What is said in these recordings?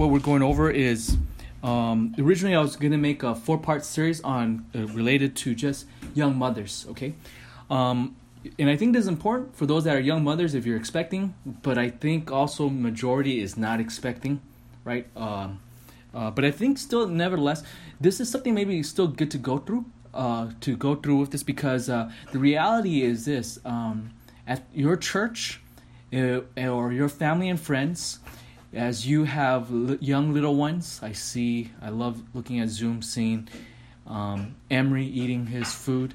what we're going over is um, originally I was gonna make a four part series on uh, related to just young mothers. Okay, um, and I think this is important for those that are young mothers if you're expecting, but I think also majority is not expecting, right? Um, uh, but I think still, nevertheless, this is something maybe still good to go through. Uh, to go through with this because uh, the reality is this: um, at your church uh, or your family and friends, as you have li- young little ones, I see. I love looking at Zoom, seeing um, Emery eating his food,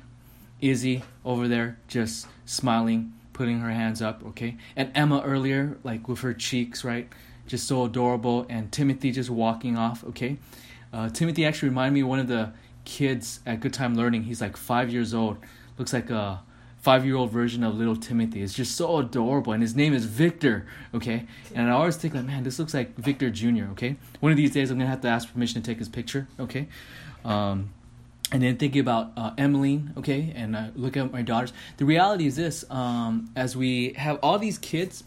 Izzy over there just smiling, putting her hands up. Okay, and Emma earlier, like with her cheeks, right? just so adorable, and Timothy just walking off. Okay, uh, Timothy actually reminded me of one of the kids at Good Time Learning. He's like five years old, looks like a five-year-old version of little Timothy. It's just so adorable, and his name is Victor. Okay, and I always think like, man, this looks like Victor Jr. Okay, one of these days I'm gonna have to ask permission to take his picture. Okay. Um, and then thinking about uh, Emmeline, okay, and uh, look at my daughters. The reality is this: um, as we have all these kids,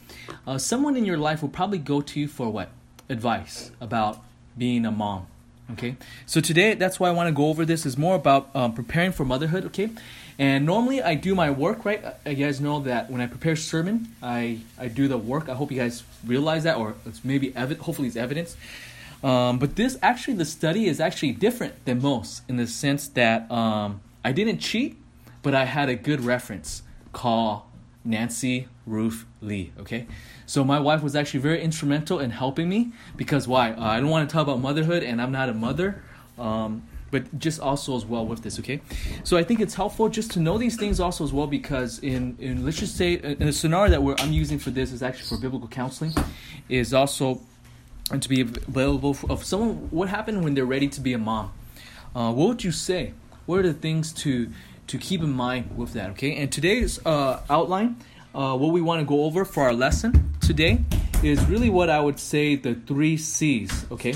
uh, someone in your life will probably go to you for what advice about being a mom. Okay, so today that's why I want to go over this is more about um, preparing for motherhood. Okay, and normally I do my work right. Uh, you guys know that when I prepare sermon, I I do the work. I hope you guys realize that, or it's maybe evi- hopefully it's evidence. Um, but this actually, the study is actually different than most in the sense that um, I didn't cheat, but I had a good reference. Call Nancy Ruth Lee. Okay, so my wife was actually very instrumental in helping me because why? Uh, I don't want to talk about motherhood, and I'm not a mother. Um, but just also as well with this, okay? So I think it's helpful just to know these things also as well because in, in let's just say in the scenario that I'm using for this is actually for biblical counseling, is also to be available for, of someone what happened when they're ready to be a mom? Uh, what would you say? What are the things to to keep in mind with that okay? And today's uh, outline uh, what we want to go over for our lesson today is really what i would say the three c's okay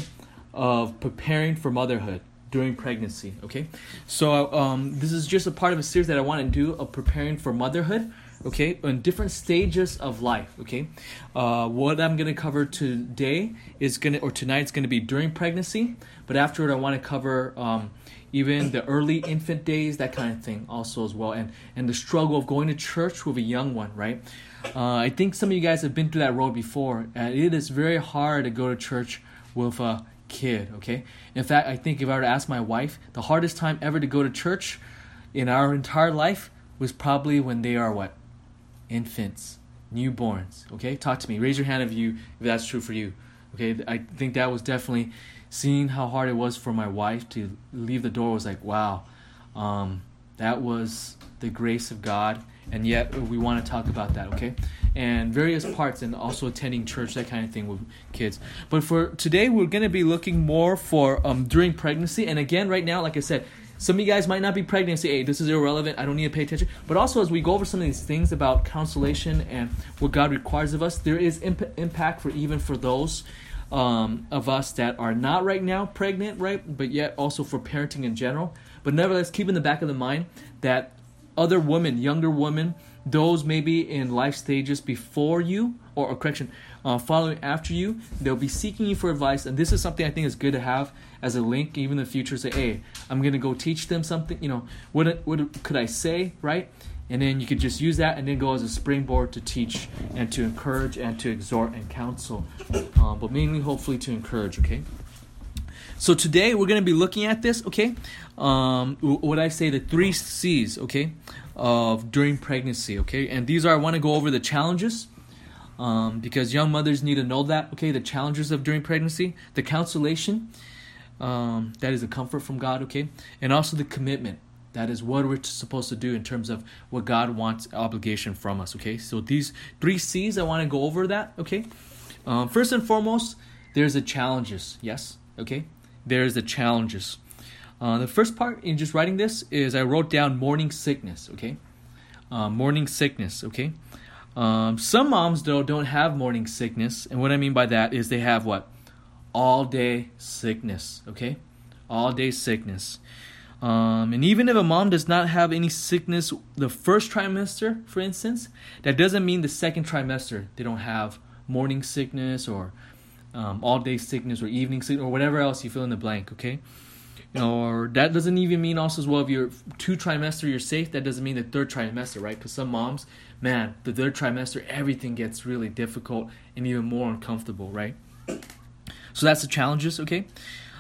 of preparing for motherhood during pregnancy okay? So um, this is just a part of a series that i want to do of preparing for motherhood okay? In different stages of life okay? Uh, what i'm to cover today is to or tonight is to be during pregnancy but afterward i want to cover um, even the early infant days that kind of thing also as well and and the struggle of going to church with a young one right? Uh, i think some of you guys have been through that road before and it is very hard to go to church with a kid okay in fact i think if i were to ask my wife the hardest time ever to go to church in our entire life was probably when they are what infants, newborns. Okay, talk to me. Raise your hand if you if that's true for you. Okay, I think that was definitely seeing how hard it was for my wife to leave the door was like wow, um, that was the grace of God, and yet we want to talk about that. Okay, and various parts and also attending church that kind of thing with kids. But for today, we're gonna be looking more for um, during pregnancy, and again, right now, like I said, some of you guys might not be pregnant and say, hey, this is irrelevant. I don't need to pay attention. But also, as we go over some of these things about consolation and what God requires of us, there is imp- impact for even for those um, of us that are not right now pregnant, right? But yet also for parenting in general. But nevertheless, keep in the back of the mind that other women, younger women, those maybe in life stages before you, or, or correction, uh, following after you, they'll be seeking you for advice. And this is something I think is good to have as a link, even in the future. Say, hey, I'm gonna go teach them something. You know, what what could I say, right? And then you could just use that and then go as a springboard to teach and to encourage and to exhort and counsel, um, but mainly hopefully to encourage. Okay. So today we're going to be looking at this, okay? Um, what I say the three C's, okay, of during pregnancy, okay? And these are I want to go over the challenges, um, because young mothers need to know that, okay? The challenges of during pregnancy, the consolation, um, that is a comfort from God, okay? And also the commitment. That is what we're supposed to do in terms of what God wants obligation from us, okay? So these three C's, I want to go over that, okay? Um, first and foremost, there's the challenges, yes, okay? There's the challenges. Uh, the first part in just writing this is I wrote down morning sickness, okay? Uh, morning sickness, okay? Um, some moms, though, don't have morning sickness. And what I mean by that is they have what? all day sickness, okay? All day sickness. Um, and even if a mom does not have any sickness the first trimester, for instance, that doesn't mean the second trimester they don't have morning sickness or um, all day sickness or evening sickness or whatever else you fill in the blank. Okay, or that doesn't even mean also as well if you're two trimester you're safe. That doesn't mean the third trimester, right? Because some moms, man, the third trimester everything gets really difficult and even more uncomfortable, right? So that's the challenges. Okay.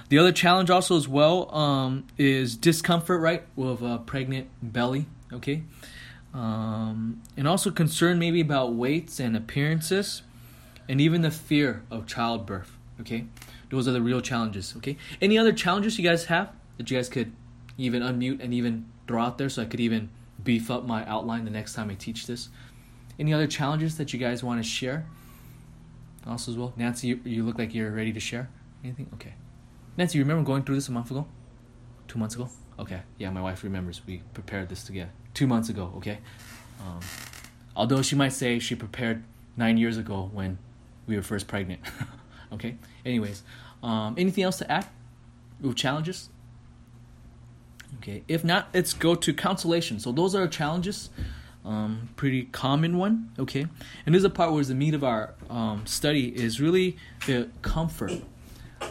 The other challenge also as well um, is discomfort, right, with a pregnant belly. Okay. Um, and also concern maybe about weights and appearances and even the fear of childbirth. Okay, those are the real challenges. Okay, any other challenges you guys have that you guys could even unmute and even throw out there so I could even beef up my outline the next time I teach this? Any other challenges that you guys want to share? Also, as well, Nancy, you, you look like you're ready to share. Anything? Okay. Nancy, you remember going through this a month ago? Two months ago? Okay. Yeah, my wife remembers. We prepared this together two months ago. Okay. Um, although she might say she prepared nine years ago when we were first pregnant. okay. Anyways, um, anything else to add? With challenges? Okay. If not, let's go to consolation. So those are challenges. Um, pretty common one. Okay. And this is a part where the meat of our um, study is really the comfort.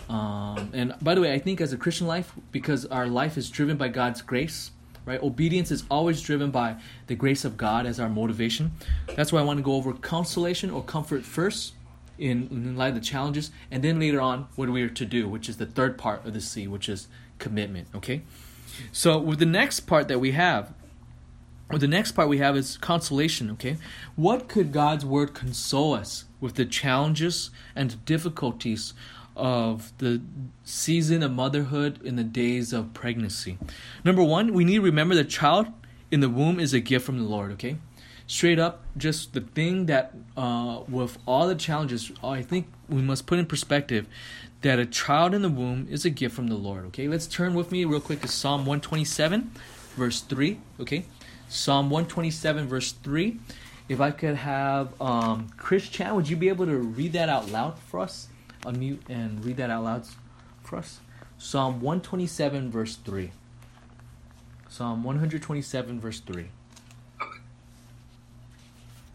Um, and by the way, I think as a Christian life, because our life is driven by God's grace, right? Obedience is always driven by the grace of God as our motivation. That's why I want to go over consolation or comfort first in, in light of the challenges, and then later on what we are to do, which is the third part of the C, which is commitment. Okay, so with the next part that we have, with the next part we have is consolation. Okay, what could God's word console us with the challenges and difficulties of the season of motherhood in the days of pregnancy? Number one, we need to remember the child in the womb is a gift from the Lord. Okay, straight up just the thing that uh, with all the challenges i think we must put in perspective that a child in the womb is a gift from the lord okay? Let's turn with me real quick to psalm 127 verse 3 okay? Psalm 127 verse 3 if i could have um, chris chan would you be able to read that out loud for us? Unmute and read that out loud for us. Psalm 127 verse 3 psalm 127 verse 3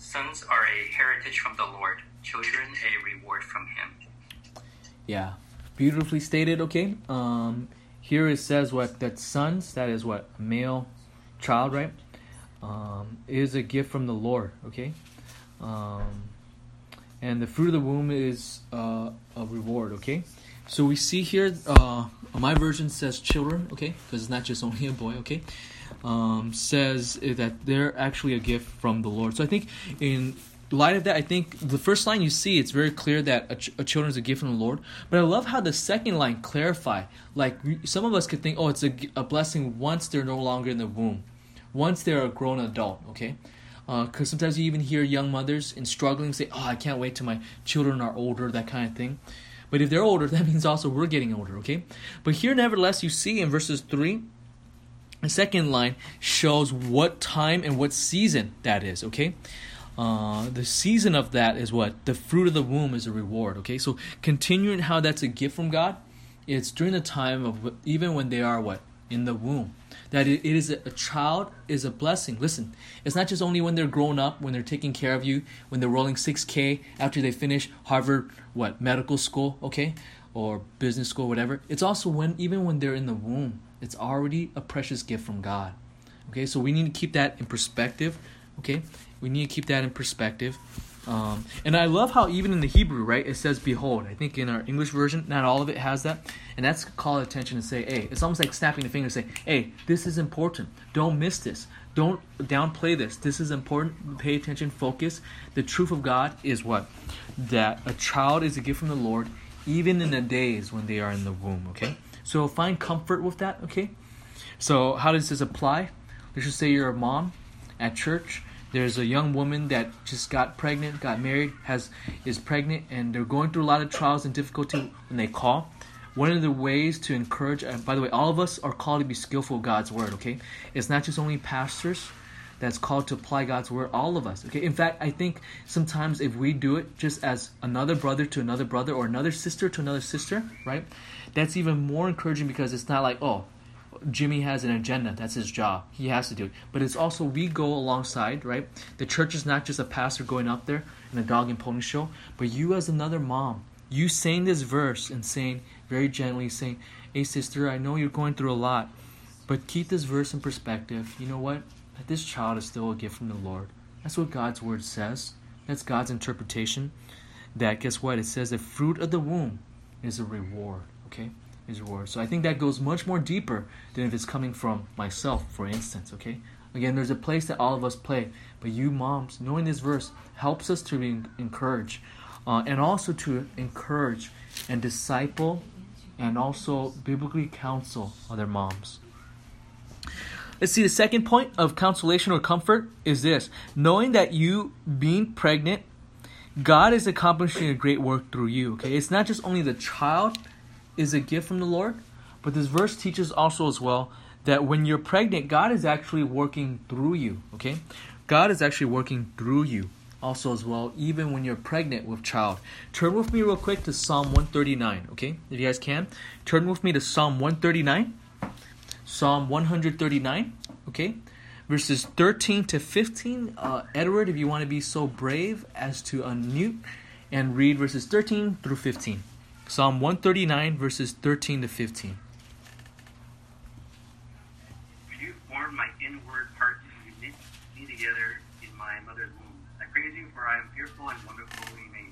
Sons are a heritage from the Lord, children a reward from Him. Yeah, beautifully stated. Okay. Um, here it says what that sons, that is what male child, right? Um, is a gift from the Lord. Okay. Um, and the fruit of the womb is uh, a reward. Okay. So we see here, uh, my version says children. Okay, because it's not just only a boy. Okay um, says that they're actually a gift from the Lord. So I think in light of that, I think the first line you see, it's very clear that a, ch- a children is a gift from the Lord. But I love how the second line clarify. Like some of us could think, oh, it's a, a blessing once they're no longer in the womb, once they're a grown adult. Okay. Because uh, sometimes you even hear young mothers in struggling say, "Oh, I can't wait till my children are older," that kind of thing. But if they're older, that means also we're getting older, okay? But here, nevertheless, you see in verses 3 the second line shows what time and what season that is, okay? Uh, the season of that is what? The fruit of the womb is a reward, okay? So continuing how that's a gift from God, it's during the time of even when they are what? In the womb. That it, is a, a child is a blessing. Listen, it's not just only when they're grown up, when they're taking care of you, when they're rolling 6K after they finish Harvard, what, medical school, okay? Or business school, whatever. It's also when, even when they're in the womb it's already a precious gift from God. Okay, so we need to keep that in perspective. Okay, we need to keep that in perspective. Um, and I love how even in the Hebrew, right, it says "behold." I think in our English version, not all of it has that, and that's call attention and say, "Hey," it's almost like snapping the finger and say, "Hey, this is important. Don't miss this. Don't downplay this. This is important. Pay attention. Focus. The truth of God is what that a child is a gift from the Lord, even in the days when they are in the womb." Okay, so find comfort with that, okay? So how does this apply? Let's just say you're a mom at church. There's a young woman that just got pregnant, got married, has is pregnant, and they're going through a lot of trials and difficulty when they call. One of the ways to encourage, and by the way, all of us are called to be skillful God's word. Okay, it's not just only pastors that's called to apply God's word. All of us. Okay. In fact, I think sometimes if we do it just as another brother to another brother or another sister to another sister, right? that's even more encouraging because it's not like, oh, Jimmy has an agenda. That's his job. He has to do it. But it's also we go alongside, right? The church is not just a pastor going up there in a dog and pony show, but you as another mom, you saying this verse and saying very gently, saying, Hey, sister, I know you're going through a lot, but keep this verse in perspective. You know what? That this child is still a gift from the Lord. That's what God's word says. That's God's interpretation. That, guess what? It says the fruit of the womb is a reward. Okay? Is reward. So I think that goes much more deeper than if it's coming from myself, for instance. Okay? Again, there's a place that all of us play, but you moms, knowing this verse helps us to be encouraged uh, and also to encourage and disciple and also biblically counsel other moms. Let's see, the second point of consolation or comfort is this knowing that you being pregnant, God is accomplishing a great work through you. Okay, it's not just only the child is a gift from the Lord, but this verse teaches also as well that when you're pregnant, God is actually working through you. Okay, God is actually working through you also as well, even when you're pregnant with child. Turn with me real quick to Psalm 139, okay? If you guys can. Turn with me to Psalm 139. Psalm 139, okay? Verses 13 to 15. Uh, Edward, if you want to be so brave as to unmute and read verses 13 through 15. Psalm 139, verses 13 to 15. You formed my inward parts, you knit me together in my mother's womb. I praise you, for I am fearful and wonderfully made.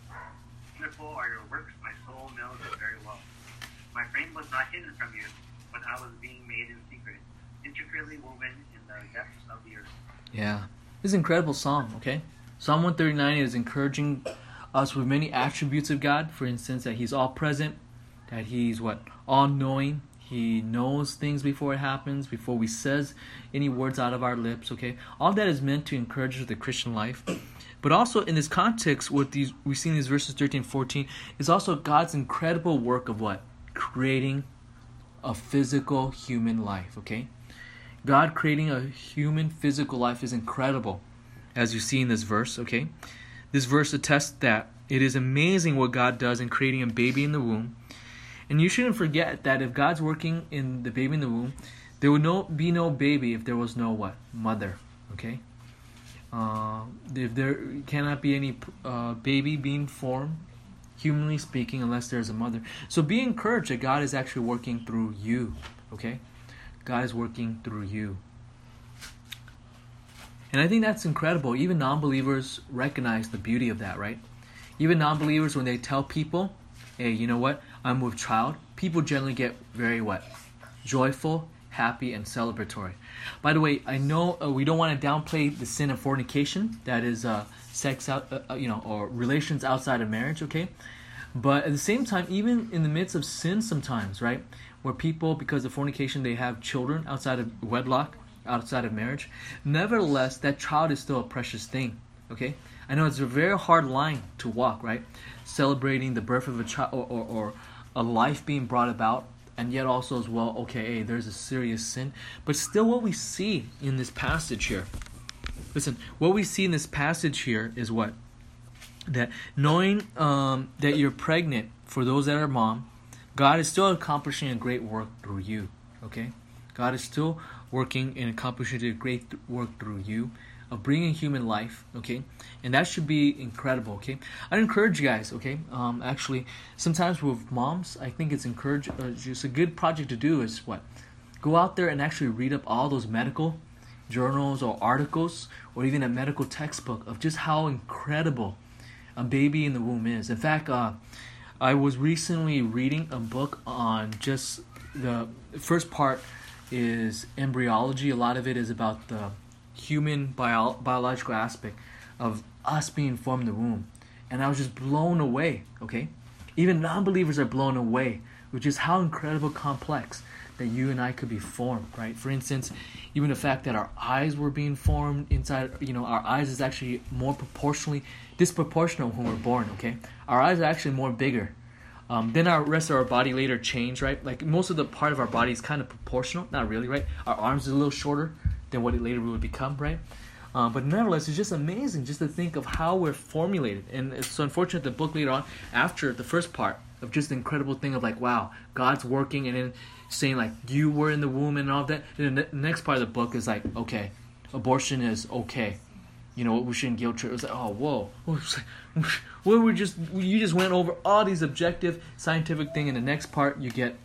Wonderful are your works, my soul knows it very well. My frame was not hidden from you when I was being woven in the depths of the earth. Yeah. This is an incredible psalm, okay? Psalm 139 is encouraging us with many attributes of God. For instance, that He's all present, that He's what? All knowing. He knows things before it happens, before we says any words out of our lips, okay? All that is meant to encourage the Christian life. But also in this context, what these we see in these verses 13 14 is also God's incredible work of what? Creating a physical human life, okay? God creating a human physical life is incredible, as you see in this verse, okay? This verse attests that it is amazing what God does in creating a baby in the womb. And you shouldn't forget that if God's working in the baby in the womb, there would no be no baby if there was no what? Mother, okay? Uh, if there cannot be any uh, baby being formed, humanly speaking, unless there's a mother. So be encouraged that God is actually working through you, okay? God is working through you. And I think that's incredible. Even non believers recognize the beauty of that, right? Even non believers, when they tell people, hey, you know what, I'm with child, people generally get very what? Joyful, happy, and celebratory. By the way, I know uh, we don't want to downplay the sin of fornication, that is uh, sex out, uh, uh, you know, or relations outside of marriage, okay? But at the same time, even in the midst of sin, sometimes, right, where people, because of fornication, they have children outside of wedlock, outside of marriage. Nevertheless, that child is still a precious thing. Okay, I know it's a very hard line to walk, right? Celebrating the birth of a child or, or, or a life being brought about, and yet also as well, okay, hey, there's a serious sin. But still, what we see in this passage here, listen, what we see in this passage here is what that knowing um, that you're pregnant for those that are mom, God is still accomplishing a great work through you. Okay, God is still working and accomplishing a great work through you of bringing human life. Okay, and that should be incredible. Okay, I encourage you guys. Okay, um, actually, sometimes with moms, I think it's encourage. Uh, just a good project to do is what go out there and actually read up all those medical journals or articles or even a medical textbook of just how incredible a baby in the womb is. In fact, uh, I was recently reading a book on just the first part is embryology. A lot of it is about the human bio- biological aspect of us being formed in the womb. And I was just blown away, okay? Even non believers are blown away, which is how incredible complex that you and I could be formed, right? For instance, even the fact that our eyes were being formed inside, you know, our eyes is actually more proportionally disproportional when we're born, okay? Our eyes are actually more bigger. Um, then our rest of our body later change, right? Like most of the part of our body is kind of proportional, not really, right? Our arms is a little shorter than what it later would become, right? Um, but nevertheless, it's just amazing just to think of how we're formulated. And it's so unfortunate the book later on, after the first part of just the incredible thing of like, wow, God's working, and then saying like you were in the womb and all that. And the next part of the book is like, okay, abortion is okay, you know, we shouldn't guilt trip. It was like, oh, whoa, well, we just you just went over all these objective scientific thing, and the next part you get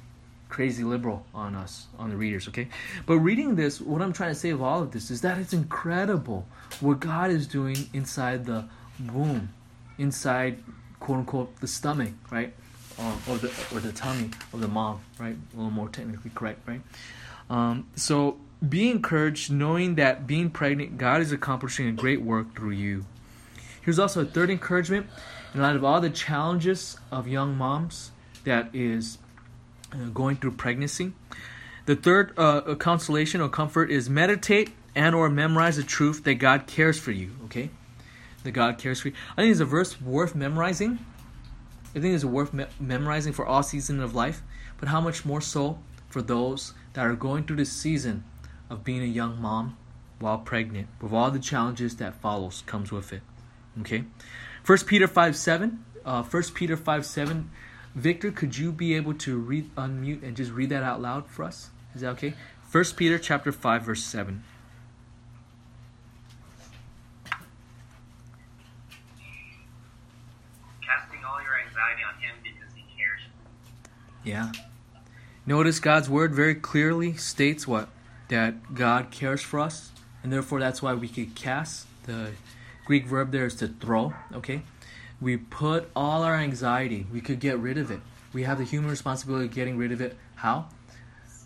crazy liberal on us, on the readers, okay? But reading this, what I'm trying to say of all of this is that it's incredible what God is doing inside the womb, inside quote unquote the stomach, right? Or, or the or the tummy of the mom, right? A little more technically correct, right? Um, so be encouraged knowing that being pregnant, God is accomplishing a great work through you. Here's also a third encouragement in light of all the challenges of young moms that is uh, going through pregnancy. The third uh, consolation or comfort is meditate and or memorize the truth that God cares for you. Okay, that God cares for you. I think it's a verse worth memorizing. I think it's worth me- memorizing for all seasons of life, but how much more so for those that are going through this season of being a young mom while pregnant, with all the challenges that follows comes with it. Okay, First Peter five seven. Uh, First Peter five seven. Victor, could you be able to read unmute and just read that out loud for us? Is that okay? First Peter chapter five verse seven. Casting all your anxiety on Him because He cares. Yeah. Notice God's word very clearly states what that God cares for us, and therefore that's why we could cast. The Greek verb there is to throw, okay? We put all our anxiety, we could get rid of it. We have the human responsibility of getting rid of it. How?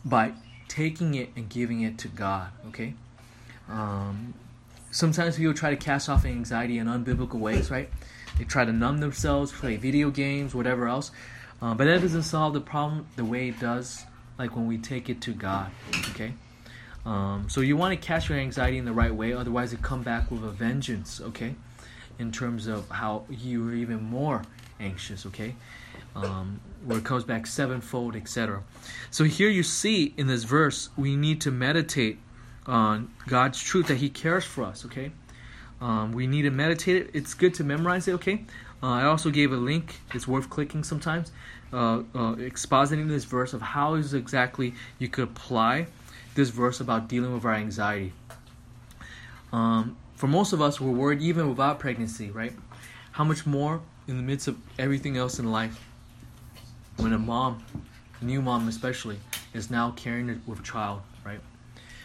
By taking it and giving it to God, okay? Um, sometimes people try to cast off anxiety in unbiblical ways, right? They try to numb themselves, play video games, whatever else. Uh, but that doesn't solve the problem the way it does, like when we take it to God, okay? Um, so you want to catch your anxiety in the right way, otherwise it come back with a vengeance, okay? In terms of how you are even more anxious, okay? Um, where it comes back sevenfold, etc. So here you see in this verse, we need to meditate on God's truth that He cares for us, okay? Um, we need to meditate it. It's good to memorize it, okay? Uh, I also gave a link. It's worth clicking sometimes, uh, uh, expositing this verse of how is exactly you could apply this verse about dealing with our anxiety. Um, for most of us, we're worried even without pregnancy, right? How much more in the midst of everything else in life when a mom, a new mom especially, is now carrying it with a child, right?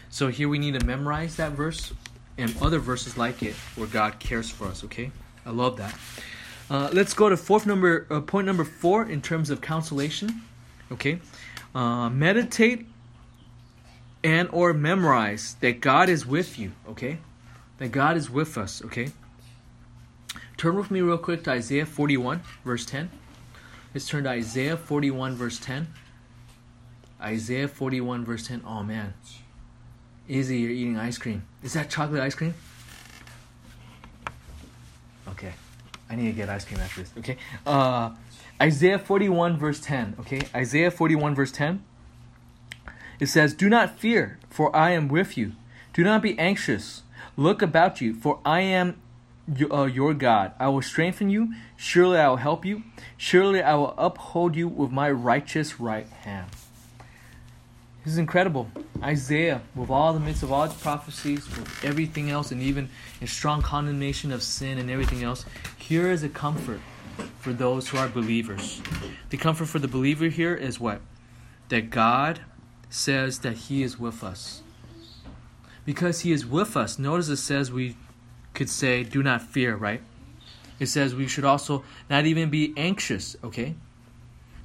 So here we need to memorize that verse and other verses like it where God cares for us, okay? I love that. Uh, let's go to fourth number, uh, point number four in terms of consolation, okay? Uh, meditate and or memorize that God is with you, okay? That God is with us, okay? Turn with me real quick to Isaiah 41, verse 10. Let's turn to Isaiah 41, verse 10. Isaiah 41, verse 10. Oh man. Izzy, you're eating ice cream. Is that chocolate ice cream? Okay. I need to get ice cream after this. Okay. Uh, Isaiah 41, verse 10. Okay. Isaiah 41, verse 10. It says, Do not fear, for I am with you. Do not be anxious. Look about you, for I am uh, your God. I will strengthen you. Surely I will help you. Surely I will uphold you with my righteous right hand. This is incredible. Isaiah, with all the midst of all its prophecies, with everything else, and even a strong condemnation of sin and everything else, here is a comfort for those who are believers. The comfort for the believer here is what? That God says that He is with us. Because He is with us, notice it says we could say, do not fear, right? It says we should also not even be anxious, okay?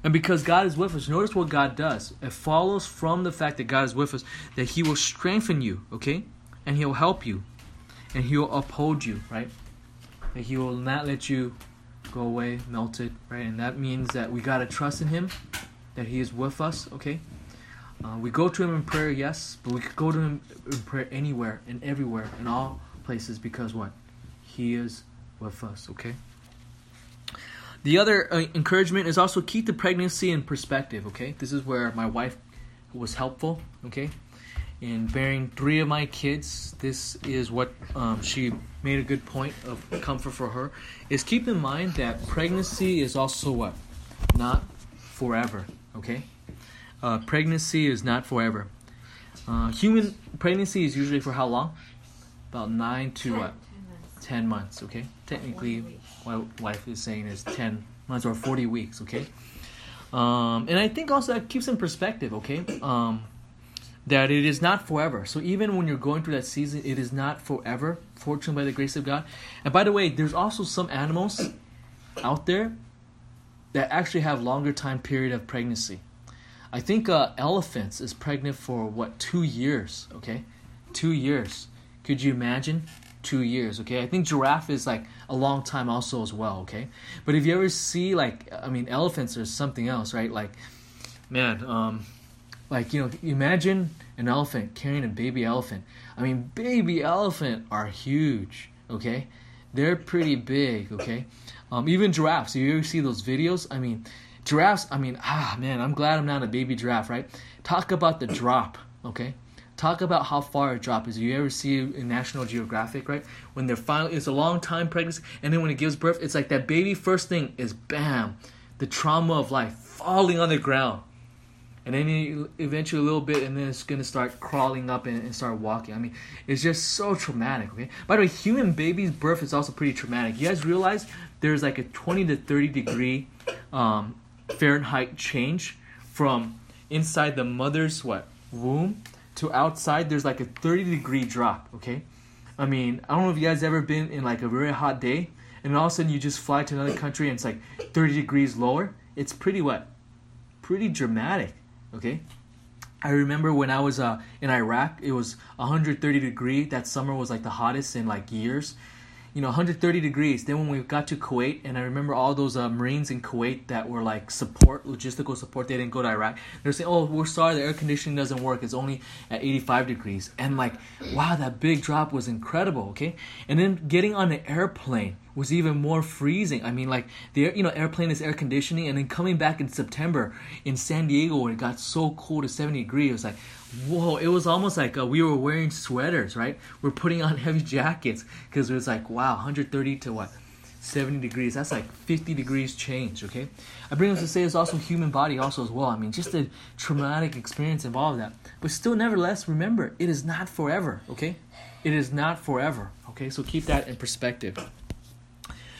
And because God is with us, notice what God does. It follows from the fact that God is with us that He will strengthen you, okay? And He'll help you. And He will uphold you, right? That He will not let you go away melted, right? And that means that we got to trust in Him, that He is with us, okay? Uh, we go to Him in prayer, yes, but we could go to Him in prayer anywhere and everywhere, in all places, because what? He is with us, okay? The other uh, encouragement is also keep the pregnancy in perspective, okay? This is where my wife was helpful, okay? In bearing three of my kids, this is what um, she made a good point of comfort for her. Is keep in mind that pregnancy is also what? Not forever, okay? Uh, pregnancy is not forever. Uh, human pregnancy is usually for how long? About nine to what? 10 months, okay? Technically, my wife is saying is 10 months or 40 weeks, okay? Um, and I think also that keeps in perspective, okay? Um, that it is not forever. So even when you're going through that season, it is not forever, fortunately by the grace of God. And by the way, there's also some animals out there that actually have longer time period of pregnancy. I think uh, elephants is pregnant for what two years? Okay, two years. Could you imagine? Two years. Okay, I think giraffe is like a long time also as well. Okay, but if you ever see like I mean elephants or something else, right? Like, man, um, like you know, imagine an elephant carrying a baby elephant. I mean, baby elephant are huge. Okay, they're pretty big. Okay, um, even giraffes. If you ever see those videos, I mean, giraffes. I mean, ah man, I'm glad I'm not a baby giraffe. Right? Talk about the drop. Okay. Talk about how far a drop is. You ever see in National Geographic, right? When they're finally, it's a long time pregnancy, and then when it gives birth, it's like that baby first thing is bam, the trauma of life falling on the ground and then eventually a little bit, and then it's gonna start crawling up and, and, start walking. I mean, it's just so traumatic. Okay. By the way, human baby's birth is also pretty traumatic. You guys realize there's like a 20 to 30 degree um, Fahrenheit change from inside the mother's what womb to outside. There's like a 30 degree drop. Okay. I mean, I don't know if you guys ever been in like a very hot day, and all of a sudden you just fly to another country and it's like 30 degrees lower. It's pretty what? Pretty dramatic. Okay. I remember when I was uh, in Iraq, it was 130 degree. That summer was like the hottest in like years. You know, 130 degrees. Then when we got to Kuwait, and I remember all those uh, Marines in Kuwait that were like support, logistical support. They didn't go to Iraq. They're saying, "Oh, we're sorry, the air conditioning doesn't work. It's only at 85 degrees." And like, wow, that big drop was incredible. Okay, and then getting on an airplane was even more freezing. I mean, like the you know airplane is air conditioning, and then coming back in September in San Diego when it got so cold to 70 degrees, it was like, whoa! It was almost like uh, we were wearing sweaters, right? We're putting on heavy jackets because it was like wow, 130 to what 70 degrees. That's like 50 degrees change. Okay, I bring this to say it's also human body also as well. I mean, just a traumatic experience involved that, but still, nevertheless, remember it is not forever. Okay, it is not forever. Okay, so keep that in perspective.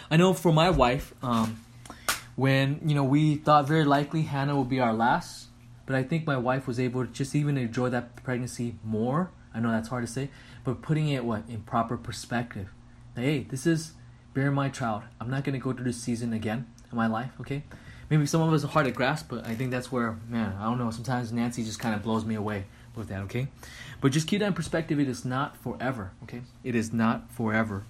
I know for my wife, um, when you know we thought very likely Hannah would be our last, but I think my wife was able to just even enjoy that pregnancy more. I know that's hard to say, but putting it what in proper perspective. Hey, this is bear my child. I'm not gonna go through this season again in my life. Okay, maybe some of us are hard to grasp, but I think that's where man, I don't know. Sometimes Nancy just kind of blows me away with that. Okay, but just keep that in perspective. It is not forever. Okay, it is not forever.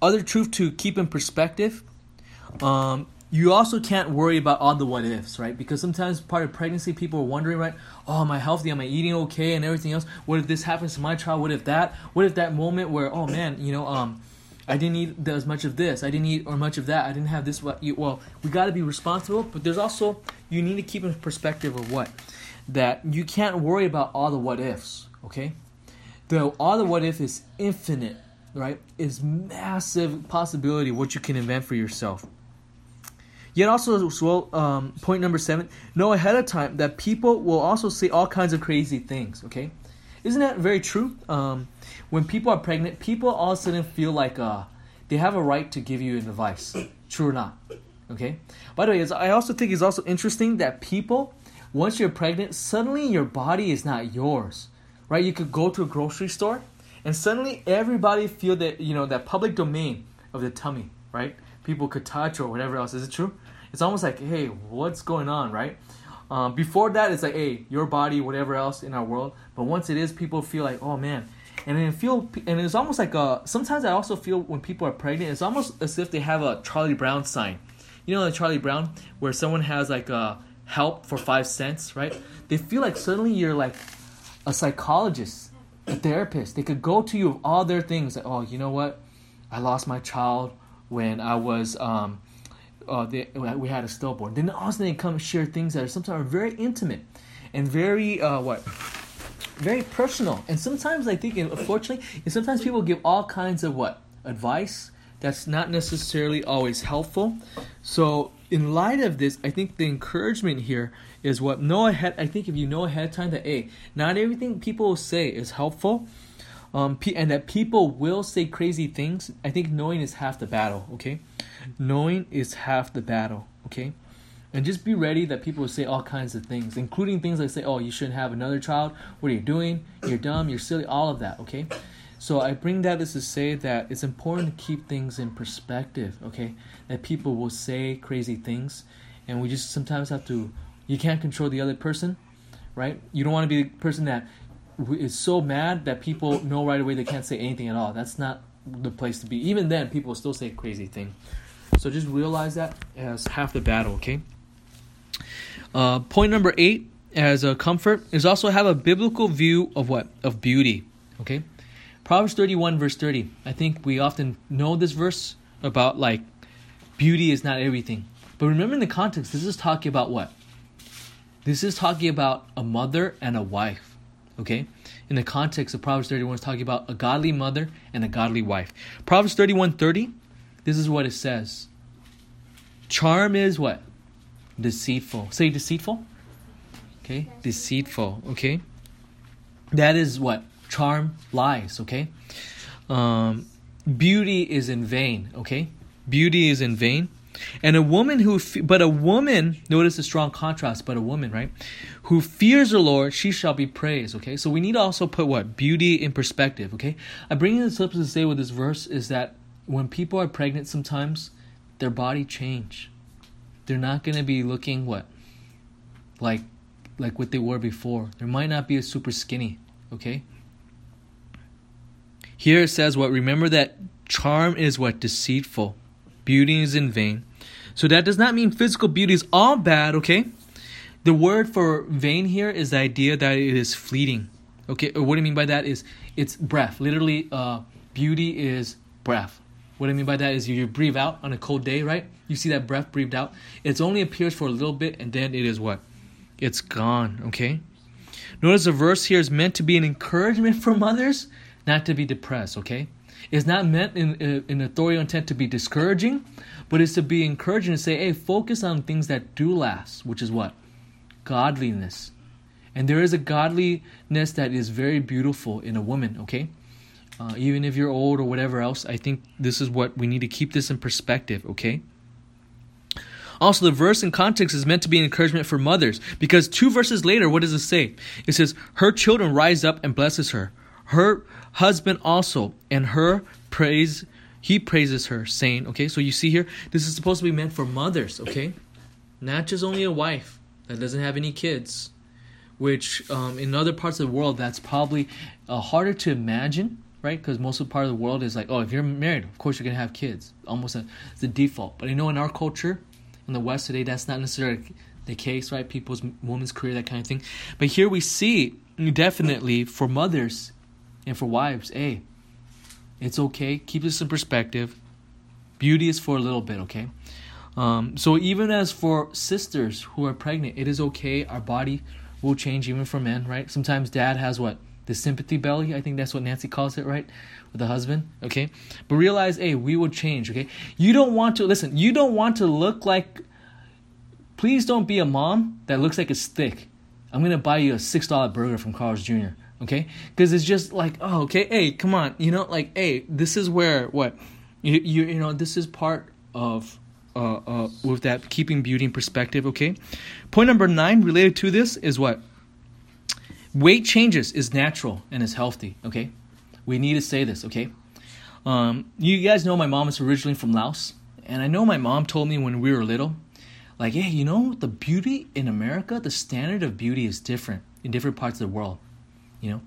Other truth to keep in perspective, um, you also can't worry about all the what ifs, right? Because sometimes part of pregnancy, people are wondering, right? Oh, am I healthy? Am I eating okay? And everything else. What if this happens to my child? What if that? What if that moment where, oh man, you know, um, I didn't eat as much of this. I didn't eat or much of that. I didn't have this. Well, we got to be responsible, but there's also you need to keep in perspective of what that you can't worry about all the what ifs. Okay, the all the what if is infinite right, is massive possibility what you can invent for yourself. Yet also as well, um, point number seven, know ahead of time that people will also say all kinds of crazy things. Okay, isn't that very true? Um, when people are pregnant, people all of a sudden feel like uh, they have a right to give you advice. True or not? Okay. By the way, I also think it's also interesting that people, once you're pregnant, suddenly your body is not yours. Right? You could go to a grocery store and suddenly everybody feel that you know that public domain of the tummy, right? People could touch or whatever else. Is it true? It's almost like, hey, what's going on, right? Um, before that, it's like, hey, your body, whatever else in our world. But once it is, people feel like, oh man, and then feel, and it's almost like a. Sometimes I also feel when people are pregnant, it's almost as if they have a Charlie Brown sign. You know, the Charlie Brown, where someone has like a help for five cents, right? They feel like suddenly you're like a psychologist a therapist. They could go to you with all their things. Like, oh, you know what? I lost my child when I was um, uh, we had a stillborn. Then a sudden they come share things that are sometimes very intimate and very uh, what very personal. And sometimes I think, unfortunately, sometimes people give all kinds of what advice that's not necessarily always helpful. So in light of this, I think the encouragement here is what know ahead. I think if you know ahead of time that hey, not everything people say is helpful. Um, and that people will say crazy things. I think knowing is half the battle. Okay, knowing is half the battle. Okay, and just be ready that people will say all kinds of things, including things like say, "Oh, you shouldn't have another child. What are you doing? You're dumb. You're silly." All of that. Okay. So I bring that as to say that it's important to keep things in perspective. Okay, that people will say crazy things, and we just sometimes have to. You can't control the other person, right? You don't want to be the person that is so mad that people know right away they can't say anything at all. That's not the place to be. Even then, people still say crazy thing. So just realize that as half the battle. Okay. Uh, point number eight, as a comfort, is also have a biblical view of what of beauty. Okay, Proverbs thirty-one verse thirty. I think we often know this verse about like beauty is not everything, but remember in the context, this is talking about what? This is talking about a mother and a wife. Okay, in the context of Proverbs thirty-one, is talking about a godly mother and a godly wife. Proverbs thirty-one thirty. This is what it says. Charm is what? deceitful. Say deceitful. Okay, deceitful. Okay, that is what charm lies. Okay, um, beauty is in vain. Okay, beauty is in vain. And a woman who, but a woman, notice the strong contrast, but a woman, right, who fears the Lord, she shall be praised. Okay, so we need to also put what beauty in perspective. Okay, I bring this up to say with this verse is that when people are pregnant, sometimes their body change they're not going to be looking what like like what they were before. There might not be a super skinny, okay? Here it says what remember that charm is what deceitful. Beauty is in vain. So that does not mean physical beauty is all bad, okay? The word for vain here is the idea that it is fleeting. Okay, or what I mean by that is it's breath. Literally, uh, beauty is breath. What I mean by that is you breathe out on a cold day, right? You see that breath breathed out. It only appears for a little bit and then it is what? It's gone, okay? Notice the verse here is meant to be an encouragement for mothers, not to be depressed, okay? It's not meant in, in, authorial intent to be discouraging, but it's to be encouraging to say, hey, focus on things that do last, which is what? Godliness. And there is a godliness that is very beautiful in a woman, okay? uh, even if you're old or whatever else. I think this is what we need to keep this in perspective, okay? Also, the verse in context is meant to be an encouragement for mothers because two verses later, what does it say? It says, Her children rise up and blesses her, her husband also, and her praise, he praises her, saying, okay, so you see here, this is supposed to be meant for mothers, okay? Not just only a wife that doesn't have any kids, which um, in other parts of the world, that's probably uh, harder to imagine right? Because most of the part of the world is like, oh, if you're married, of course you're gonna have kids. Almost a, the default. But you know, in our culture, in the West today, that's not necessarily the case, right? People's women's career, that kind of thing. But here we see definitely for mothers and for wives, hey, it's okay. Keep this in perspective. Beauty is for a little bit, okay? Um, so even as for sisters who are pregnant, it is okay. Our body will change even for men, right? Sometimes dad has what the sympathy belly. I think that's what Nancy calls it, right? With the husband, okay? But realize, hey, we will change, okay? You don't want to, listen, you don't want to look like, please don't be a mom that looks like a stick. I'm to buy you a $6 burger from Carl's Jr., okay? Because it's just like, oh, okay, hey, come on, you know, like, hey, this is where, what? You, you, you know, this is part of uh, uh, with that keeping beauty in perspective, okay? Point number nine related to this is what? Weight changes is natural and is healthy, okay? We need to say this, okay? Um, you guys know my mom is originally from Laos, and I know my mom told me when we were little, like, hey, you know, the beauty in America, the standard of beauty is different in different parts of the world, you know?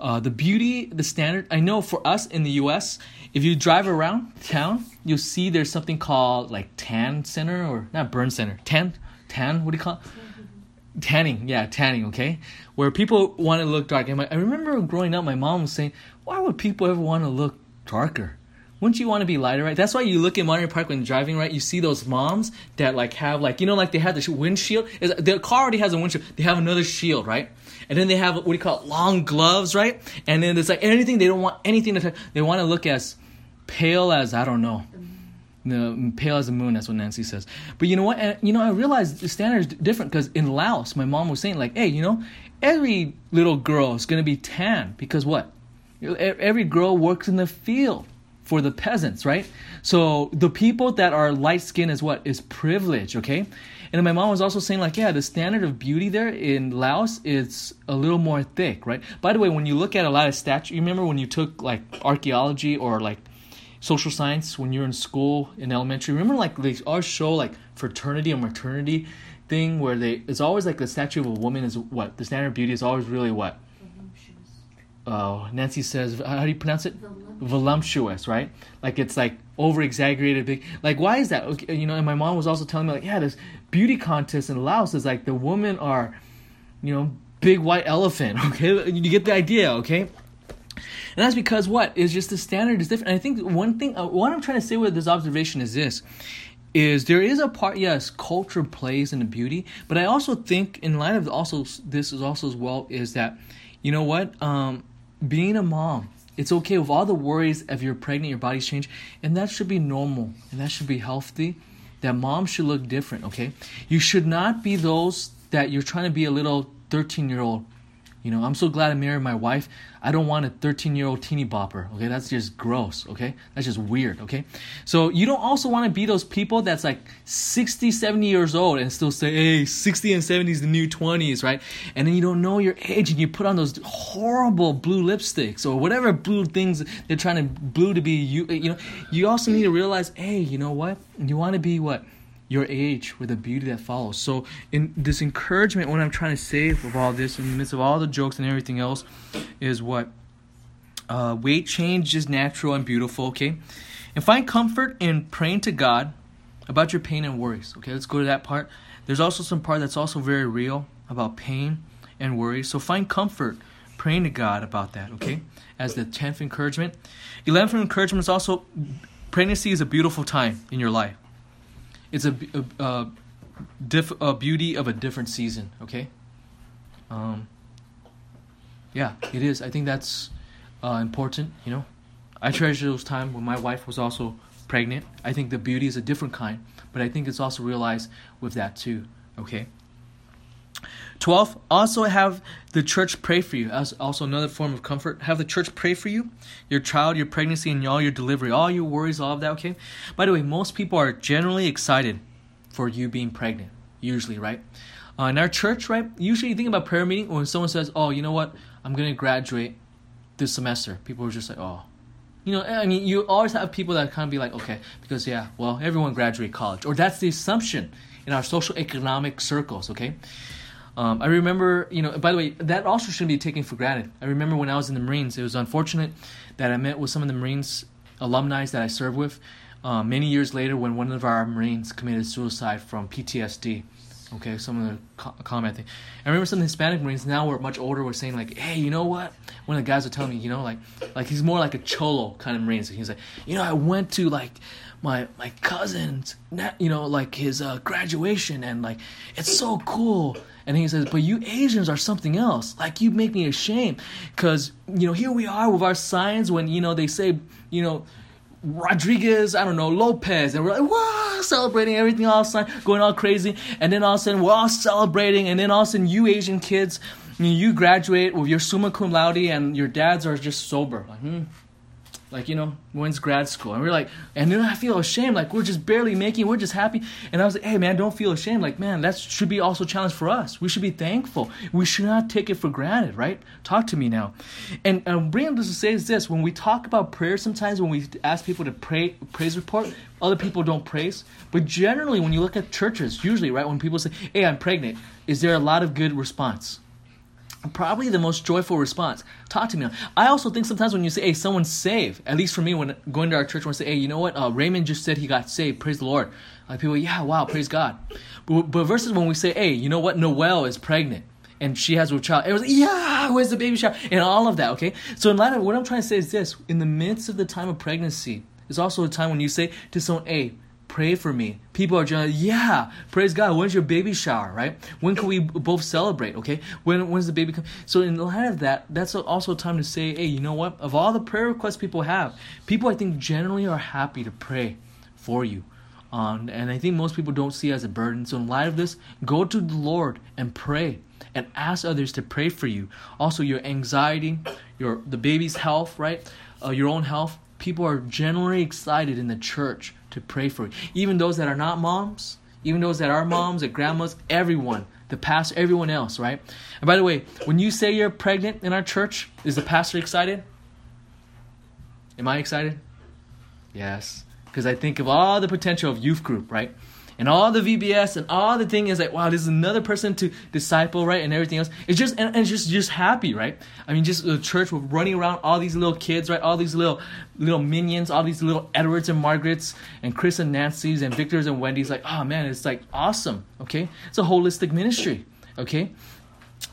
Uh, the beauty, the standard, I know for us in the US, if you drive around town, you'll see there's something called like tan center or not burn center, tan, tan, what do you call it? tanning yeah tanning okay where people want to look dark and my, i remember growing up my mom was saying why would people ever want to look darker wouldn't you want to be lighter right that's why you look at Monterey Park when driving right you see those moms that like have like you know like they have the windshield the car already has a windshield they have another shield right and then they have what do you call it long gloves right and then it's like anything they don't want anything to they want to look as pale as i don't know the pale as the moon. That's what Nancy says. But you know what? And, you know, I realized the standard is different because in Laos, my mom was saying like, hey, you know, every little girl is gonna be tan because what? Every girl works in the field for the peasants, right? So the people that are light skinned is what is privilege, okay? And my mom was also saying like, yeah, the standard of beauty there in Laos is a little more thick, right? By the way, when you look at a lot of statues, you remember when you took like archaeology or like social science when you're in school in elementary? Remember like they always show like fraternity or maternity thing where they it's always like the statue of a woman is what the standard of beauty is always really what oh nancy says how do you pronounce it? Voluptuous, right? Like it's like over exaggerated big like why is that? Okay, you know and my mom was also telling me like yeah this beauty contest in laos is like the women are you know big white elephant okay? You get the idea okay? And that's because what? Is just the standard is different. And i think one thing uh, what i'm trying to say with this observation is this is there is a part yes culture plays in the beauty but i also think in light of also this is also as well is that you know what um, being a mom it's okay with all the worries of you're pregnant your body's changed and that should be normal and that should be healthy that mom should look different okay? You should not be those that you're trying to be a little 13 year old you know, I'm so glad I married my wife. I don't want a 13 year old teeny bopper. Okay, that's just gross. Okay, that's just weird. Okay, so you don't also want to be those people that's like 60, 70 years old and still say, hey, 60 and 70 is the new 20s, right? And then you don't know your age and you put on those horrible blue lipsticks or whatever blue things they're trying to blue to be. You, you know, you also need to realize, hey, you know what? You want to be what? Your age with the beauty that follows. So, in this encouragement, what I'm trying to say with all this, in the midst of all the jokes and everything else, is what uh, weight change is natural and beautiful. Okay, and find comfort in praying to God about your pain and worries. Okay, let's go to that part. There's also some part that's also very real about pain and worries. So find comfort praying to God about that. Okay, as the tenth encouragement. Eleventh encouragement is also pregnancy is a beautiful time in your life it's a, a, a, diff, a beauty of a different season. Okay. Um, yeah, it is. I think that's uh, important. You know, I treasure those times when my wife was also pregnant. I think the beauty is a different kind, but I think it's also realized with that too. Okay. 12 also have the church pray for you as also another form of comfort. Have the church pray for you your child your pregnancy and all your delivery all your worries all of that okay? By the way most people are generally excited for you being pregnant usually right? Uh, in our church right usually you think about prayer meeting when someone says oh you know what? I'm going to graduate this semester. People are just like oh. You know i mean you always have people that kind of be like okay because yeah well everyone graduate college or that's the assumption in our social economic circles okay um, I remember, you know, by the way, that also shouldn't be taken for granted. I remember when I was in the Marines, it was unfortunate that I met with some of the Marines alumni that I served with uh, many years later when one of our Marines committed suicide from PTSD. Okay, some of the co- commenting. I remember some Hispanic Marines now we're much older were saying like, hey, you know what? One of the guys were telling me, you know, like, like he's more like a cholo kind of Marine. So he's like, you know, I went to like my my cousin's, you know, like his uh, graduation, and like it's so cool. And he says, but you Asians are something else. Like you make me ashamed, cause you know here we are with our signs when you know they say you know Rodriguez, I don't know, Lopez, and we're like, wow, celebrating everything all of a sudden, going all crazy, and then all of a sudden we're all celebrating, and then all of a sudden you Asian kids, you graduate with your summa cum laude, and your dads are just sober. Like, hmm, like you know when's grad school? And we're like and then i feel ashamed. Like we're just barely making we're just happy. And i was like hey man don't feel ashamed. Like man that should be also a challenge for us. We should be thankful. We should not take it for granted right? Talk to me now. And um, bringing this to say is this. When we talk about prayer sometimes when we ask people to pray praise report other people don't praise. But generally when you look at churches usually right when people say hey i'm pregnant is there a lot of good response probably the most joyful response. Talk to me. I also think sometimes when you say, "Hey, someone's saved," at least for me, when going to our church, when I say, "Hey, you know what? Uh, Raymond just said he got saved. Praise the Lord." Like people, yeah, wow, praise God. But, but versus when we say, "Hey, you know what? Noelle is pregnant." And she has a child. It was like, yeah, where's the baby shower? And all of that, okay? So in light of what I'm trying to say is this: in the midst of the time of pregnancy, is also a time when you say to someone, "Hey, pray for me. People are just yeah, praise God. When's your baby shower, right? When can we both celebrate? Okay, when when's the baby come? So in light of that, that's also a time to say, hey, you know what? Of all the prayer requests people have, people I think generally are happy to pray for you. Um, and I think most people don't see it as a burden. So in light of this, go to the Lord and pray and ask others to pray for you. Also, your anxiety, your the baby's health, right? Uh, your own health. People are generally excited in the church to pray for you. Even those that are not moms, even those that are moms and grandmas, everyone, the pastor, everyone else, right? And by the way, when you say you're pregnant in our church, is the pastor excited? Am I excited? Yes, because I think of all the potential of youth group, right? And all the VBS and all the thing is like, wow, this is another person to disciple, right? And everything else. It's just and, and just just happy, right? I mean, just the church with running around all these little kids, right? All these little little minions, all these little Edwards and Margarets and Chris and Nancy's and Victor's and Wendy's. Like, oh man, it's like awesome. Okay, it's a holistic ministry. Okay,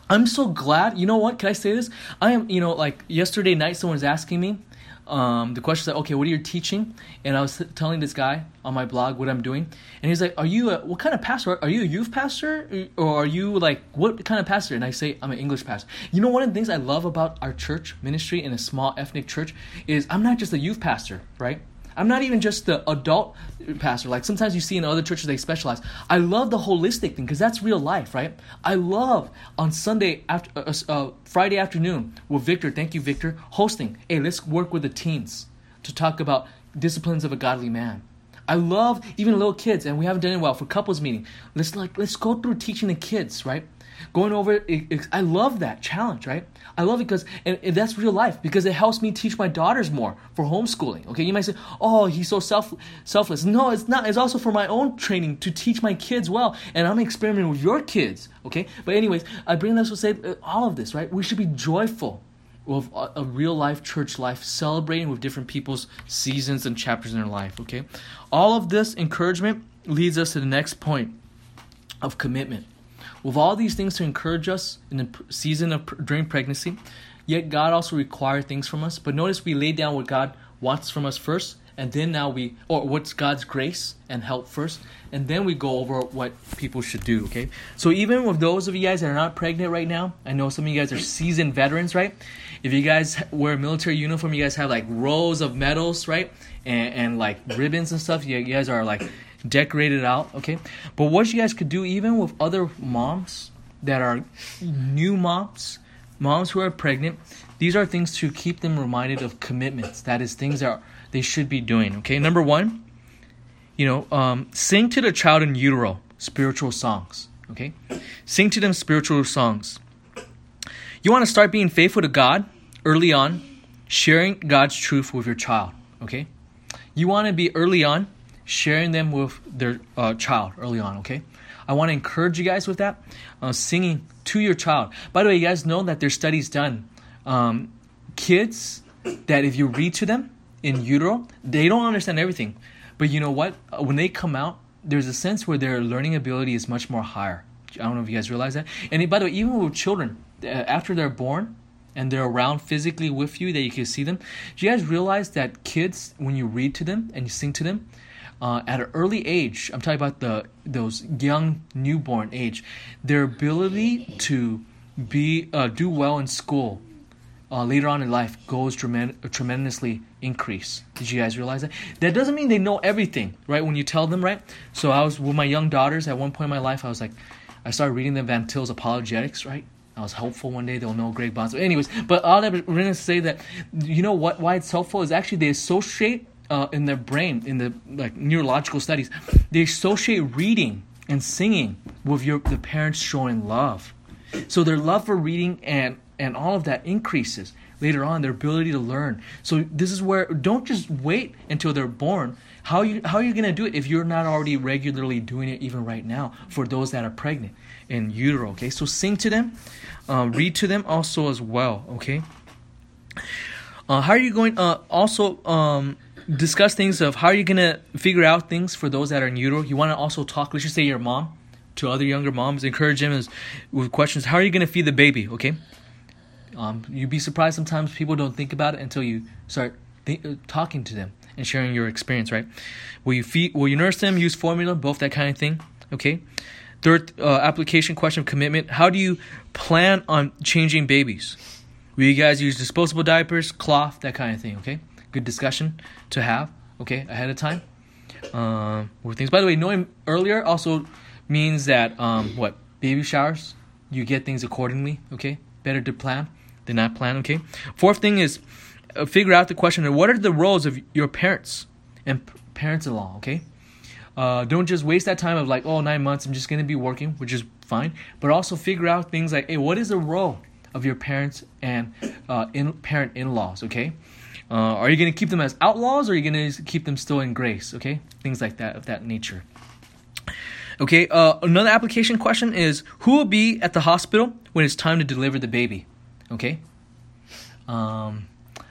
I'm so glad. You know what? Can I say this? I am. You know, like yesterday night, someone was asking me um, the question is like, okay, what are you teaching? And I was telling this guy on my blog what I'm doing, and he's like, are you a, what kind of pastor? Are you a youth pastor, or are you like what kind of pastor? And I say, I'm an English pastor. You know, one of the things I love about our church ministry in a small ethnic church is I'm not just a youth pastor, right? I'm not even just the adult pastor. Like sometimes you see in other churches they specialize. I love the holistic thing because that's real life, right? I love on Sunday after uh, uh, Friday afternoon with Victor. Thank you, Victor, hosting. Hey, let's work with the teens to talk about disciplines of a godly man. I love even little kids, and we haven't done it well for couples meeting. Let's like let's go through teaching the kids, right? Going over, it, it, I love that challenge, right? I love it because and, and, that's real life because it helps me teach my daughters more for homeschooling. Okay, you might say, "Oh, he's so self selfless." No, it's not. It's also for my own training to teach my kids well, and I'm experimenting with your kids. Okay, but anyways, I bring this to say uh, all of this, right? We should be joyful of a, a real life church life, celebrating with different people's seasons and chapters in their life. Okay, all of this encouragement leads us to the next point of commitment with all these things to encourage us in the season of during pregnancy, yet God also requires things from us. But notice we lay down what God wants from us first, and then now we or what's God's grace and help first, and then we go over what people should do. Okay, so even with those of you guys that are not pregnant right now, I know some of you guys are seasoned veterans, right? If you guys wear a military uniform, you guys have like rows of medals, right? And, and like ribbons and stuff. You, you guys are like decorated out, okay? But what you guys could do, even with other moms that are new moms, moms who are pregnant, these are things to keep them reminded of commitments. That is, things that they should be doing, okay? Number one, you know, um, sing to the child in utero spiritual songs, okay? Sing to them spiritual songs. You want to start being faithful to God early on, sharing God's truth with your child, okay? You want to be early on sharing them with their uh, child early on, okay? I want to encourage you guys with that. Uh, singing to your child. By the way, you guys know that there's studies done. Um, kids that if you read to them in utero, they don't understand everything. But you know what? Uh, when they come out, there's a sense where their learning ability is much more higher. I don't know if you guys realize that. And by the way, even with children, uh, after they're born and they're around physically with you, that you can see them, do you guys realize that kids, when you read to them and you sing to them, uh, at an early age, I'm talking about the those young newborn age, their ability to be uh, do well in school uh, later on in life goes tremend- tremendously increase. Did you guys realize that? That doesn't mean they know everything, right? When you tell them, right? So I was with my young daughters at one point in my life. I was like, I started reading them Van Til's Apologetics, right? I was hopeful one day they'll know Greg Bahnsen. But Anyways, but all that we're gonna say that you know what? Why it's helpful is actually they associate uh, in their brain, in the like neurological studies, they associate reading and singing with your the parents showing love. So their love for reading and and all of that increases later on their ability to learn. So this is where don't just wait until they're born. How you how are you gonna do it if you're not already regularly doing it even right now for those that are pregnant in utero? Okay, so sing to them, uh, read to them also as well. Okay. Uh, how are you going? Uh, also, um, discuss things of how are you're gonna figure out things for those that are utero. You want to also talk. Let's just say your mom to other younger moms. Encourage them with questions. How are you gonna feed the baby? Okay. Um, you'd be surprised sometimes people don't think about it until you start th- uh, talking to them and sharing your experience. Right? Will you feed? Will you nurse them? Use formula? Both that kind of thing. Okay. Third uh, application question of commitment. How do you plan on changing babies? Will you guys use disposable diapers, cloth, that kind of thing? Okay good discussion to have, okay, ahead of time. Um, with things. By the way, knowing earlier also means that um, what baby showers you get things accordingly. Okay, better to plan than not plan. Okay. Fourth thing is uh, figure out the question of what are the roles of your parents and p- parents-in-law. Okay. Uh, don't just waste that time of like, oh, nine months, I'm just to be working, which is fine. But also figure out things like, hey, what is the role of your parents and uh, in, parent in laws, okay? Uh, are you going to keep them as outlaws or are you going to keep them still in grace, okay? Things like that, of that nature. Okay, uh, another application question is who will be at the hospital when it's time to deliver the baby? Okay? Um,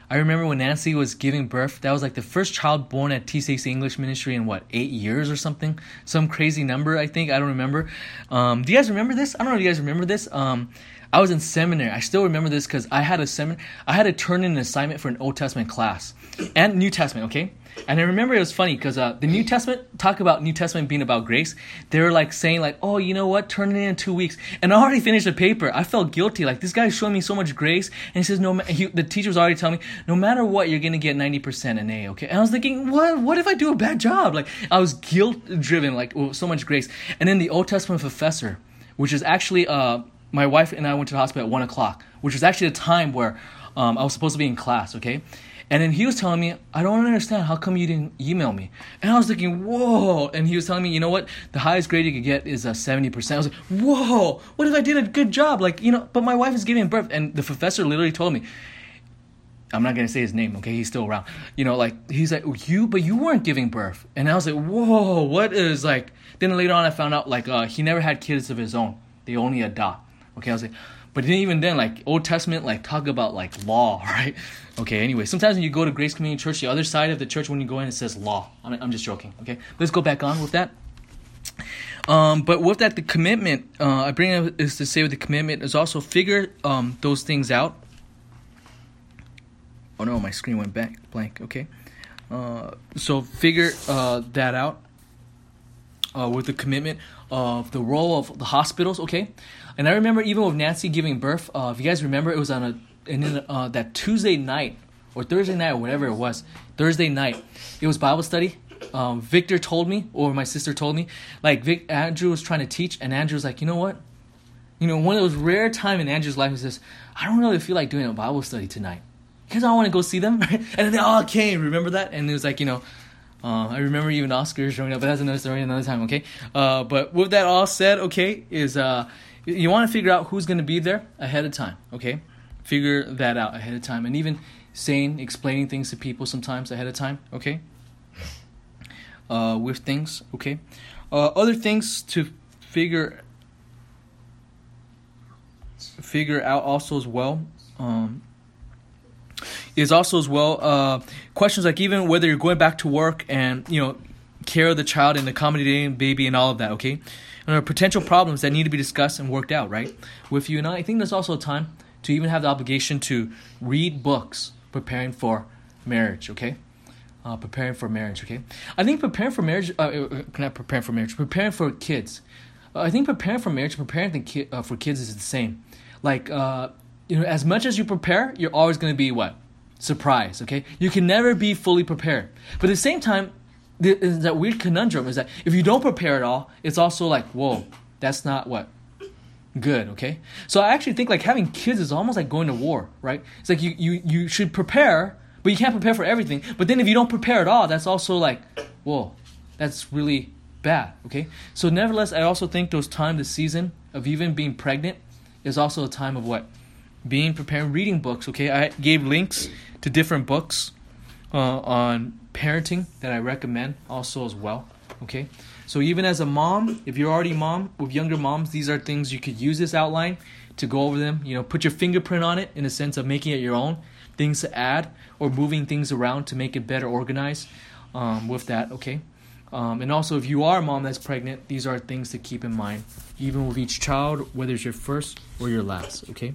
I remember when Nancy was giving birth, that was like the first child born at TCC English Ministry in what, eight years or something? Some crazy number, I think. I don't remember. Um, do you guys remember this? I don't know if you guys remember this. Um, I was in seminary. I still remember this because I had a seminar. I had to turn in an assignment for an Old Testament class and New Testament. Okay, and I remember it was funny because uh, the New Testament talk about New Testament being about grace. They were like saying like, oh, you know what, turn it in in two weeks. And I already finished the paper. I felt guilty. Like this guy's showing me so much grace, and he says no. He, the teacher was already telling me no matter what, you're gonna get ninety percent an A. Okay, and I was thinking, what? What if I do a bad job? Like I was guilt driven. Like so much grace. And then the Old Testament professor, which is actually uh my wife and I went to the hospital at one o'clock, which was actually the time where um, I was supposed to be in class. Okay, and then he was telling me, I don't understand. How come you didn't email me? And I was thinking, whoa. And he was telling me, you know what? The highest grade you could get is a 70%. I was like, whoa. What if I did a good job? Like, you know, but my wife is giving birth. And the professor literally told me, I'm not gonna say his name, okay? He's still around. You know, like he's like you, but you weren't giving birth, and I was like, whoa, what is like? Then later on, I found out like uh, he never had kids of his own. They only adopt. Okay, I was like, but then even then, like Old Testament, like talk about like law, right? Okay. Anyway, sometimes when you go to Grace Community Church, the other side of the church, when you go in, it says law. I'm, I'm just joking. Okay. Let's go back on with that. Um, but with that, the commitment uh, I bring up is to say with the commitment is also figure um, those things out. Oh no, my screen went back blank. Okay. Uh, so figure uh, that out uh, with the commitment of the role of the hospitals. Okay, and I remember even with Nancy giving birth. Uh, if you guys remember, it was on a and uh, that Tuesday night or Thursday night or whatever it was. Thursday night, it was Bible study. Um, Victor told me, or my sister told me, like Vic, Andrew was trying to teach, and Andrew was like, you know what? You know, one of those rare time in Andrew's life, he says, I don't really feel like doing a Bible study tonight. Because I want to go see them. and they all came, remember that? And it was like, you know, uh, I remember even Oscar showing up, but that's another story another time, okay? Uh, but with that all said, okay, is uh, you want to figure out who's going to be there ahead of time, okay? Figure that out ahead of time. And even saying, explaining things to people sometimes ahead of time, okay? Uh, with things, okay? Uh, other things to figure figure out also as well um, is also as well uh, questions like even whether you're going back to work and you know care of the child and accommodating baby and all of that okay there are potential problems that need to be discussed and worked out right? With you and I I think there's also a time to even have the obligation to read books preparing for marriage okay? Uh, preparing for marriage okay? I think preparing for marriage uh, uh not preparing for marriage preparing for kids. Uh, I think preparing for marriage preparing the ki- uh, for kids is the same. Like uh, you know as much as you prepare you're always going to be what? Surprise, okay? You can never be fully prepared. But at the same time, there's that weird conundrum is that if you don't prepare at all, it's also like, whoa, that's not what? Good, okay? So I actually think like having kids is almost like going to war, right? It's like you, you, you should prepare, but you can't prepare for everything. But then if you don't prepare at all, that's also like, whoa, that's really bad, okay? So nevertheless, I also think those time, the season of even being pregnant is also a time of what? being prepared, reading books. Okay, I gave links to different books uh, on parenting that I recommend also as well. Okay, so even as a mom, if you're already mom with younger moms, these are things you could use this outline to go over them. You know, put your fingerprint on it in a sense of making it your own. Things to add or moving things around to make it better organized. Um, with that, okay. Um, and also, if you are a mom that's pregnant, these are things to keep in mind, even with each child, whether it's your first or your last, okay?